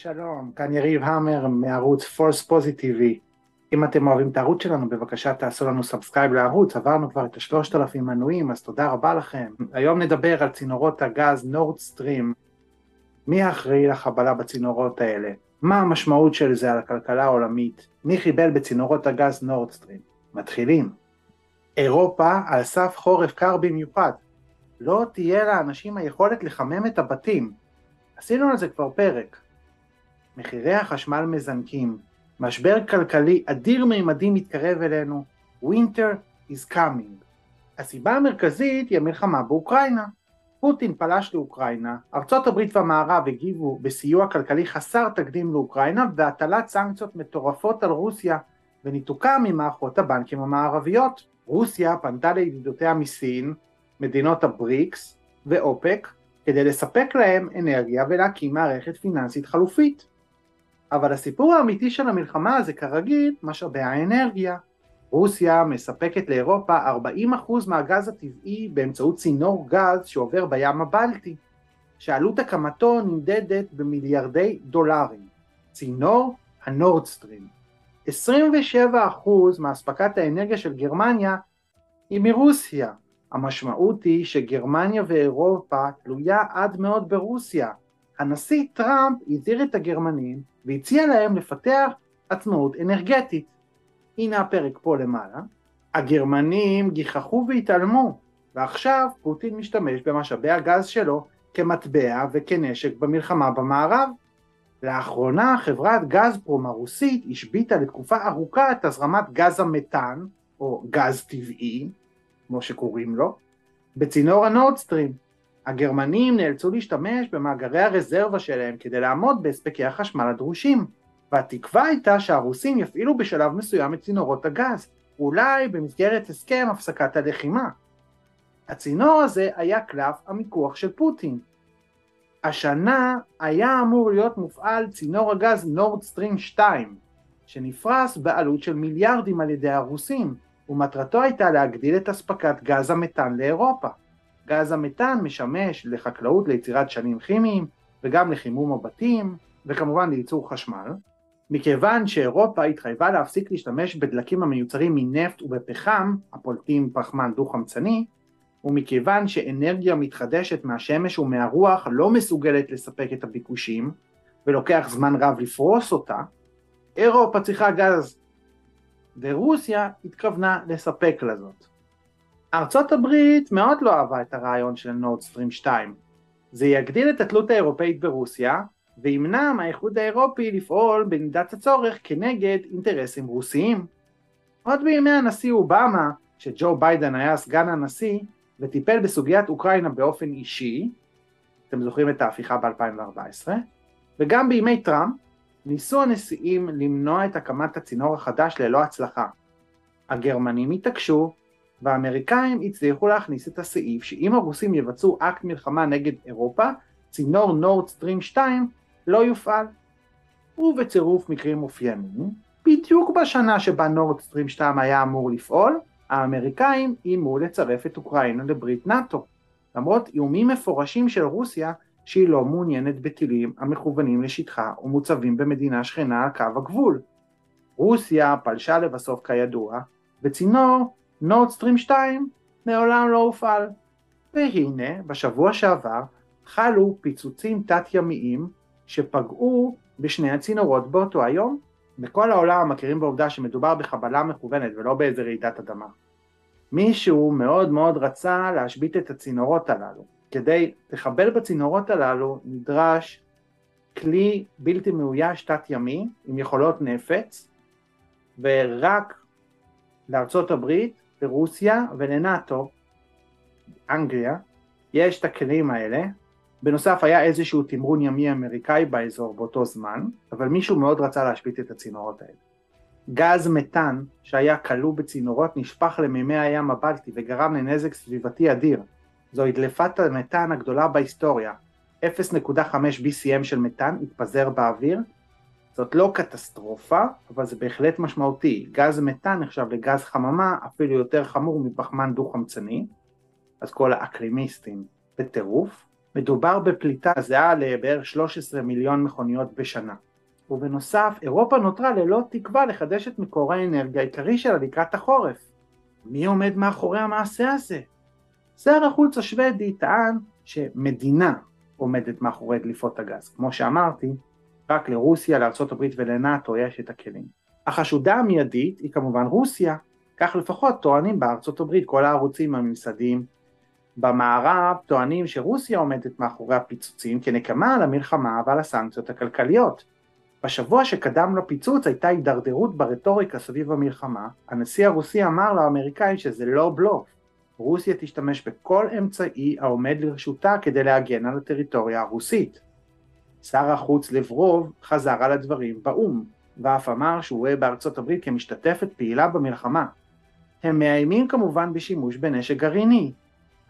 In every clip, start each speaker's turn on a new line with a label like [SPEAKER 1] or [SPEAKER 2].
[SPEAKER 1] שלום, כאן יריב המר מערוץ פולס פוזיטיבי. אם אתם אוהבים את הערוץ שלנו, בבקשה תעשו לנו subscribe לערוץ, עברנו כבר את השלושת אלפים מנויים, אז תודה רבה לכם. היום נדבר על צינורות הגז נורדסטרים. מי האחראי לחבלה בצינורות האלה? מה המשמעות של זה על הכלכלה העולמית? מי חיבל בצינורות הגז נורדסטרים? מתחילים. אירופה על סף חורף קר במיוחד. לא תהיה לאנשים היכולת לחמם את הבתים. עשינו על זה כבר פרק. מחירי החשמל מזנקים, משבר כלכלי אדיר מימדים מתקרב אלינו, winter is coming. הסיבה המרכזית היא המלחמה באוקראינה. פוטין פלש לאוקראינה, ארצות הברית והמערב הגיבו בסיוע כלכלי חסר תקדים לאוקראינה והטלת סנקציות מטורפות על רוסיה וניתוקה ממערכות הבנקים המערביות. רוסיה פנתה לידידותיה מסין, מדינות הבריקס ואופק כדי לספק להם אנרגיה ולהקים מערכת פיננסית חלופית. אבל הסיפור האמיתי של המלחמה זה כרגיל משאבי האנרגיה. רוסיה מספקת לאירופה 40% מהגז הטבעי באמצעות צינור גז שעובר בים הבלטי, שעלות הקמתו נמדדת במיליארדי דולרים. צינור הנורדסטרים. 27% מאספקת האנרגיה של גרמניה היא מרוסיה. המשמעות היא שגרמניה ואירופה תלויה עד מאוד ברוסיה. הנשיא טראמפ הזהיר את הגרמנים והציע להם לפתח עצמאות אנרגטית. הנה הפרק פה למעלה. הגרמנים גיחכו והתעלמו, ועכשיו פוטין משתמש במשאבי הגז שלו כמטבע וכנשק במלחמה במערב. לאחרונה חברת גזפרום הרוסית השביתה לתקופה ארוכה את הזרמת גז המתאן, או גז טבעי, כמו שקוראים לו, בצינור הנורדסטרים. הגרמנים נאלצו להשתמש במאגרי הרזרבה שלהם כדי לעמוד בהספקי החשמל הדרושים, והתקווה הייתה שהרוסים יפעילו בשלב מסוים את צינורות הגז, אולי במסגרת הסכם הפסקת הלחימה. הצינור הזה היה קלף המיקוח של פוטין. השנה היה אמור להיות מופעל צינור הגז נורדסטרים 2, שנפרס בעלות של מיליארדים על ידי הרוסים, ומטרתו הייתה להגדיל את אספקת גז המתאן לאירופה. גז המתאן משמש לחקלאות ליצירת שנים כימיים וגם לחימום הבתים וכמובן לייצור חשמל. מכיוון שאירופה התחייבה להפסיק להשתמש בדלקים המיוצרים מנפט ובפחם הפולטים פחמן דו-חמצני ומכיוון שאנרגיה מתחדשת מהשמש ומהרוח לא מסוגלת לספק את הביקושים ולוקח זמן רב לפרוס אותה, אירופה צריכה גז ורוסיה התכוונה לספק לזאת. ארצות הברית מאוד לא אהבה את הרעיון של נורדסטרים 2. זה יגדיל את התלות האירופאית ברוסיה וימנע מהאיחוד האירופי לפעול במידת הצורך כנגד אינטרסים רוסיים. עוד בימי הנשיא אובמה, כשג'ו ביידן היה סגן הנשיא וטיפל בסוגיית אוקראינה באופן אישי, אתם זוכרים את ההפיכה ב-2014, וגם בימי טראמפ ניסו הנשיאים למנוע את הקמת הצינור החדש ללא הצלחה. הגרמנים התעקשו והאמריקאים הצליחו להכניס את הסעיף שאם הרוסים יבצעו אקט מלחמה נגד אירופה, צינור נורד סטרים 2 לא יופעל. ובצירוף מקרים אופייניים, בדיוק בשנה שבה נורד סטרים 2 היה אמור לפעול, האמריקאים איימו לצרף את אוקראינה לברית נאט"ו, למרות איומים מפורשים של רוסיה שהיא לא מעוניינת בטילים המכוונים לשטחה ומוצבים במדינה שכנה על קו הגבול. רוסיה פלשה לבסוף כידוע, וצינור נורדסטרים 2 מעולם לא הופעל. והנה, בשבוע שעבר חלו פיצוצים תת-ימיים שפגעו בשני הצינורות באותו היום. בכל העולם מכירים בעובדה שמדובר בחבלה מכוונת ולא באיזה רעידת אדמה. מישהו מאוד מאוד רצה להשבית את הצינורות הללו. כדי לחבל בצינורות הללו נדרש כלי בלתי מאויש תת-ימי עם יכולות נפץ ורק לארצות הברית לרוסיה ולנאטו, אנגליה, יש את הכלים האלה. בנוסף היה איזשהו תמרון ימי אמריקאי באזור באותו זמן, אבל מישהו מאוד רצה להשבית את הצינורות האלה. גז מתאן שהיה כלוא בצינורות נשפך למימי הים הבלטי וגרם לנזק סביבתי אדיר. זוהי דלפת המתאן הגדולה בהיסטוריה. 0.5 BCM של מתאן התפזר באוויר זאת לא קטסטרופה, אבל זה בהחלט משמעותי. גז מתאן נחשב לגז חממה אפילו יותר חמור מפחמן דו-חמצני, אז כל האקלימיסטים בטירוף. מדובר בפליטה זהה לבערך 13 מיליון מכוניות בשנה. ובנוסף, אירופה נותרה ללא תקווה לחדש את מקור האנרגיה העיקרי שלה לקראת החורף. מי עומד מאחורי המעשה הזה? שר החוץ השוודי טען שמדינה עומדת מאחורי דליפות הגז. כמו שאמרתי, רק לרוסיה, לארה"ב ולנאט"ו יש את הכלים. החשודה המיידית היא כמובן רוסיה, כך לפחות טוענים בארצות הברית כל הערוצים הממסדיים. במערב טוענים שרוסיה עומדת מאחורי הפיצוצים כנקמה על המלחמה ועל הסנקציות הכלכליות. בשבוע שקדם לפיצוץ הייתה הידרדרות ברטוריקה סביב המלחמה, הנשיא הרוסי אמר לאמריקאים שזה לא בלוף, רוסיה תשתמש בכל אמצעי העומד לרשותה כדי להגן על הטריטוריה הרוסית. שר החוץ לברוב חזר על הדברים באו"ם, ואף אמר שהוא רואה בארצות הברית כמשתתפת פעילה במלחמה. הם מאיימים כמובן בשימוש בנשק גרעיני.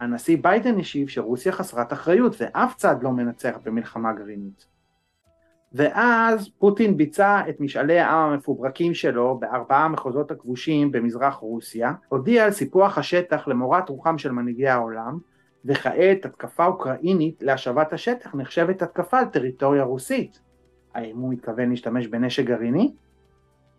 [SPEAKER 1] הנשיא ביידן השיב שרוסיה חסרת אחריות ואף צד לא מנצח במלחמה גרעינית. ואז פוטין ביצע את משאלי העם המפוברקים שלו בארבעה המחוזות הכבושים במזרח רוסיה, הודיע על סיפוח השטח למורת רוחם של מנהיגי העולם, וכעת התקפה אוקראינית להשבת השטח נחשבת התקפה על טריטוריה רוסית. האם הוא מתכוון להשתמש בנשק גרעיני?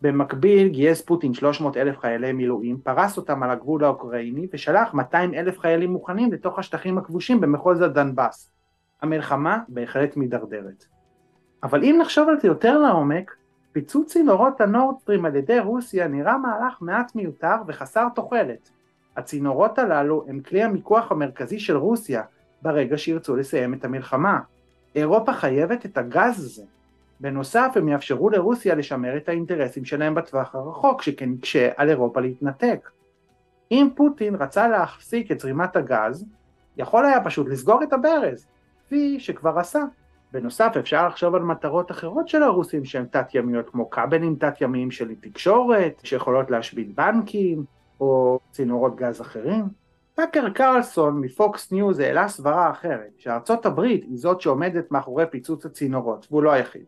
[SPEAKER 1] במקביל גייס פוטין 300 אלף חיילי מילואים, פרס אותם על הגבול האוקראיני ושלח 200 אלף חיילים מוכנים לתוך השטחים הכבושים במחוז הדנבאס. המלחמה בהחלט מידרדרת. אבל אם נחשוב על זה יותר לעומק, פיצוץ צינורות הנורדסטרים על ידי רוסיה נראה מהלך מעט מיותר וחסר תוחלת. הצינורות הללו הם כלי המיקוח המרכזי של רוסיה ברגע שירצו לסיים את המלחמה. אירופה חייבת את הגז הזה. בנוסף הם יאפשרו לרוסיה לשמר את האינטרסים שלהם בטווח הרחוק, שכן יקשה על אירופה להתנתק. אם פוטין רצה להפסיק את זרימת הגז, יכול היה פשוט לסגור את הברז, כפי שכבר עשה. בנוסף אפשר לחשוב על מטרות אחרות של הרוסים שהן תת-ימיות כמו כבלים תת-ימיים של תקשורת שיכולות להשבית בנקים או צינורות גז אחרים. טאקר קרלסון מפוקס ניוז העלה סברה אחרת שארצות הברית היא זאת שעומדת מאחורי פיצוץ הצינורות והוא לא היחיד.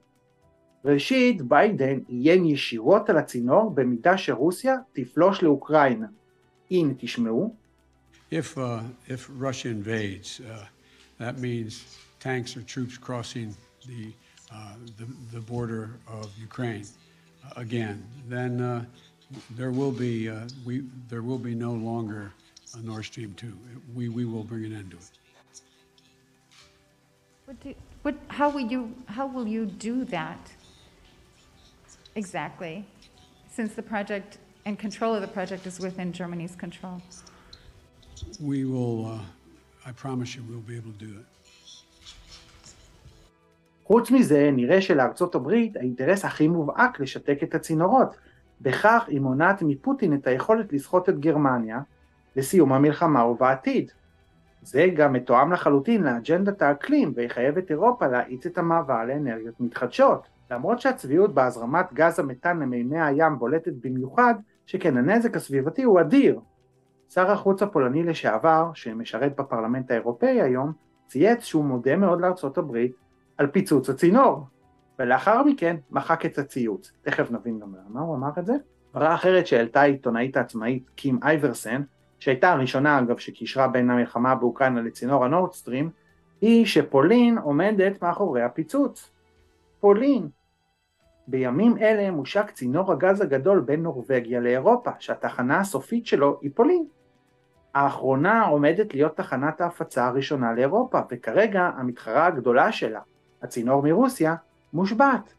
[SPEAKER 1] ראשית ביידן איים ישירות על הצינור במידה שרוסיה תפלוש לאוקראינה. הנה תשמעו.
[SPEAKER 2] If, uh, if Russia invades, uh, that means tanks or troops crossing the, uh, the, the, border of Ukraine uh, again, then uh, there will be uh, we there will be no longer a Nord Stream two. We we will bring an end to it.
[SPEAKER 3] What do, what, how will you how will you do that exactly? Since the project and control of the project is within Germany's control.
[SPEAKER 2] We will. Uh, I promise you, we'll be able to do it.
[SPEAKER 1] חוץ מזה, נראה שלארצות הברית האינטרס הכי מובהק לשתק את הצינורות. בכך היא מונעת מפוטין את היכולת לסחוט את גרמניה לסיום המלחמה ובעתיד. זה גם מתואם לחלוטין לאג'נדת האקלים ויחייב את אירופה להאיץ את המעבר לאנרגיות מתחדשות. למרות שהצביעות בהזרמת גז המתאן למימי הים בולטת במיוחד, שכן הנזק הסביבתי הוא אדיר. שר החוץ הפולני לשעבר, שמשרת בפרלמנט האירופאי היום, צייץ שהוא מודה מאוד לארצות הברית על פיצוץ הצינור, ולאחר מכן מחק את הציוץ. תכף נבין גם למה הוא אמר את זה. דברה אחרת שהעלתה העיתונאית העצמאית קים אייברסן, שהייתה הראשונה אגב שקישרה בין המלחמה באוקראינה לצינור הנורדסטרים, היא שפולין עומדת מאחורי הפיצוץ. פולין. בימים אלה מושק צינור הגז הגדול בין נורבגיה לאירופה, שהתחנה הסופית שלו היא פולין. האחרונה עומדת להיות תחנת ההפצה הראשונה לאירופה, וכרגע המתחרה הגדולה שלה, הצינור מרוסיה, מושבת.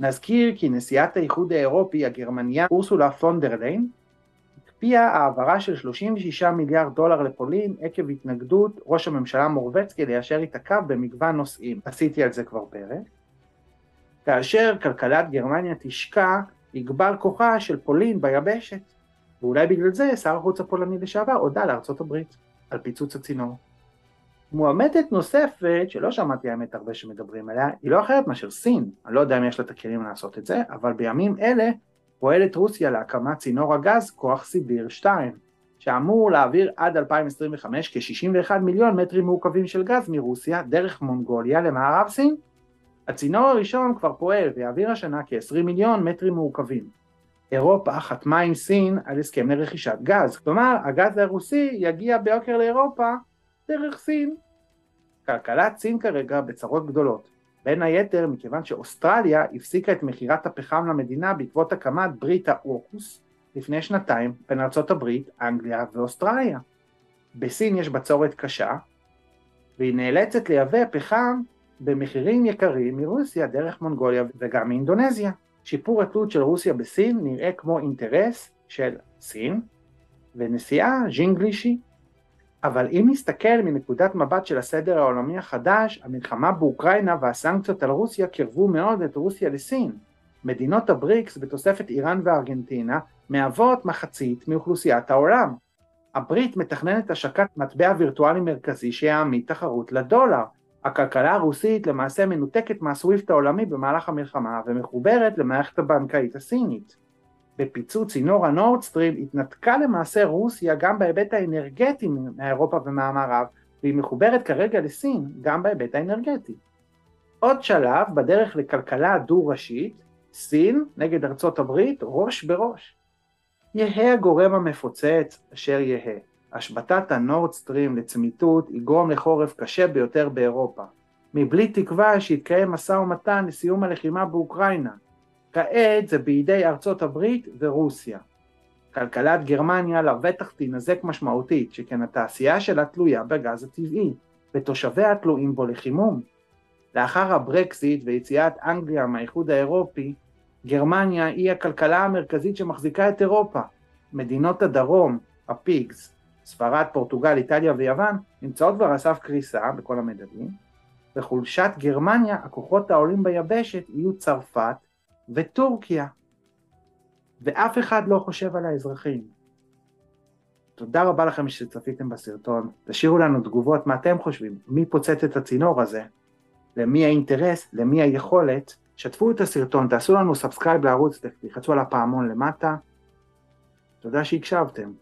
[SPEAKER 1] נזכיר כי נשיאת האיחוד האירופי הגרמניה אורסולה פונדרליין הקפיאה העברה של 36 מיליארד דולר לפולין עקב התנגדות ראש הממשלה מורבצקי ליישר איתה קו במגוון נושאים. עשיתי על זה כבר פרק. כאשר כלכלת גרמניה תשקע, יגבר כוחה של פולין ביבשת. ואולי בגלל זה שר החוץ הפולני לשעבר הודה לארצות הברית על פיצוץ הצינור. מועמדת נוספת, שלא שמעתי האמת הרבה שמדברים עליה, היא לא אחרת מאשר סין. אני לא יודע אם יש לה את הכלים לעשות את זה, אבל בימים אלה פועלת רוסיה להקמת צינור הגז כוח סיביר 2, שאמור להעביר עד 2025 כ-61 מיליון מטרים מעוקבים של גז מרוסיה דרך מונגוליה למערב סין. הצינור הראשון כבר פועל ויעביר השנה כ-20 מיליון מטרים מעוקבים. אירופה חתמה עם סין על הסכם לרכישת גז, כלומר הגז הרוסי יגיע ביוקר לאירופה דרך סין. כלכלת סין כרגע בצרות גדולות. בין היתר מכיוון שאוסטרליה הפסיקה את מכירת הפחם למדינה בעקבות הקמת ברית האוקוס לפני שנתיים בין ארצות הברית, אנגליה ואוסטרליה. בסין יש בצורת קשה, והיא נאלצת לייבא פחם במחירים יקרים מרוסיה דרך מונגוליה וגם מאינדונזיה. שיפור התלות של רוסיה בסין נראה כמו אינטרס של סין ונשיאה ז'ינגלישי. אבל אם נסתכל מנקודת מבט של הסדר העולמי החדש, המלחמה באוקראינה והסנקציות על רוסיה קירבו מאוד את רוסיה לסין. מדינות הבריקס בתוספת איראן וארגנטינה מהוות מחצית מאוכלוסיית העולם. הברית מתכננת השקת מטבע וירטואלי מרכזי שיעמיד תחרות לדולר. הכלכלה הרוסית למעשה מנותקת מהסוויפט העולמי במהלך המלחמה ומחוברת למערכת הבנקאית הסינית. בפיצוץ צינור הנורדסטרים התנתקה למעשה רוסיה גם בהיבט האנרגטי מאירופה ומהמערב והיא מחוברת כרגע לסין גם בהיבט האנרגטי. עוד שלב בדרך לכלכלה דו-ראשית, סין נגד ארצות הברית ראש בראש. יהא הגורם המפוצץ אשר יהא. השבתת הנורדסטרים לצמיתות יגרום לחורף קשה ביותר באירופה, מבלי תקווה שיתקיים משא ומתן לסיום הלחימה באוקראינה. כעת זה בידי ארצות הברית ורוסיה. כלכלת גרמניה לבטח תינזק משמעותית, שכן התעשייה שלה תלויה בגז הטבעי, ותושביה תלויים בו לחימום. לאחר הברקזיט ויציאת אנגליה מהאיחוד האירופי, גרמניה היא הכלכלה המרכזית שמחזיקה את אירופה. מדינות הדרום, ה PIGS, ספרד, פורטוגל, איטליה ויוון, נמצאות כבר על סף קריסה בכל המדדים. בחולשת גרמניה, הכוחות העולים ביבשת יהיו צרפת וטורקיה. ואף אחד לא חושב על האזרחים. תודה רבה לכם שצפיתם בסרטון, תשאירו לנו תגובות מה אתם חושבים, מי פוצץ את הצינור הזה, למי האינטרס, למי היכולת, שתפו את הסרטון, תעשו לנו subscribe לערוץ, תלחצו על הפעמון למטה, תודה שהקשבתם.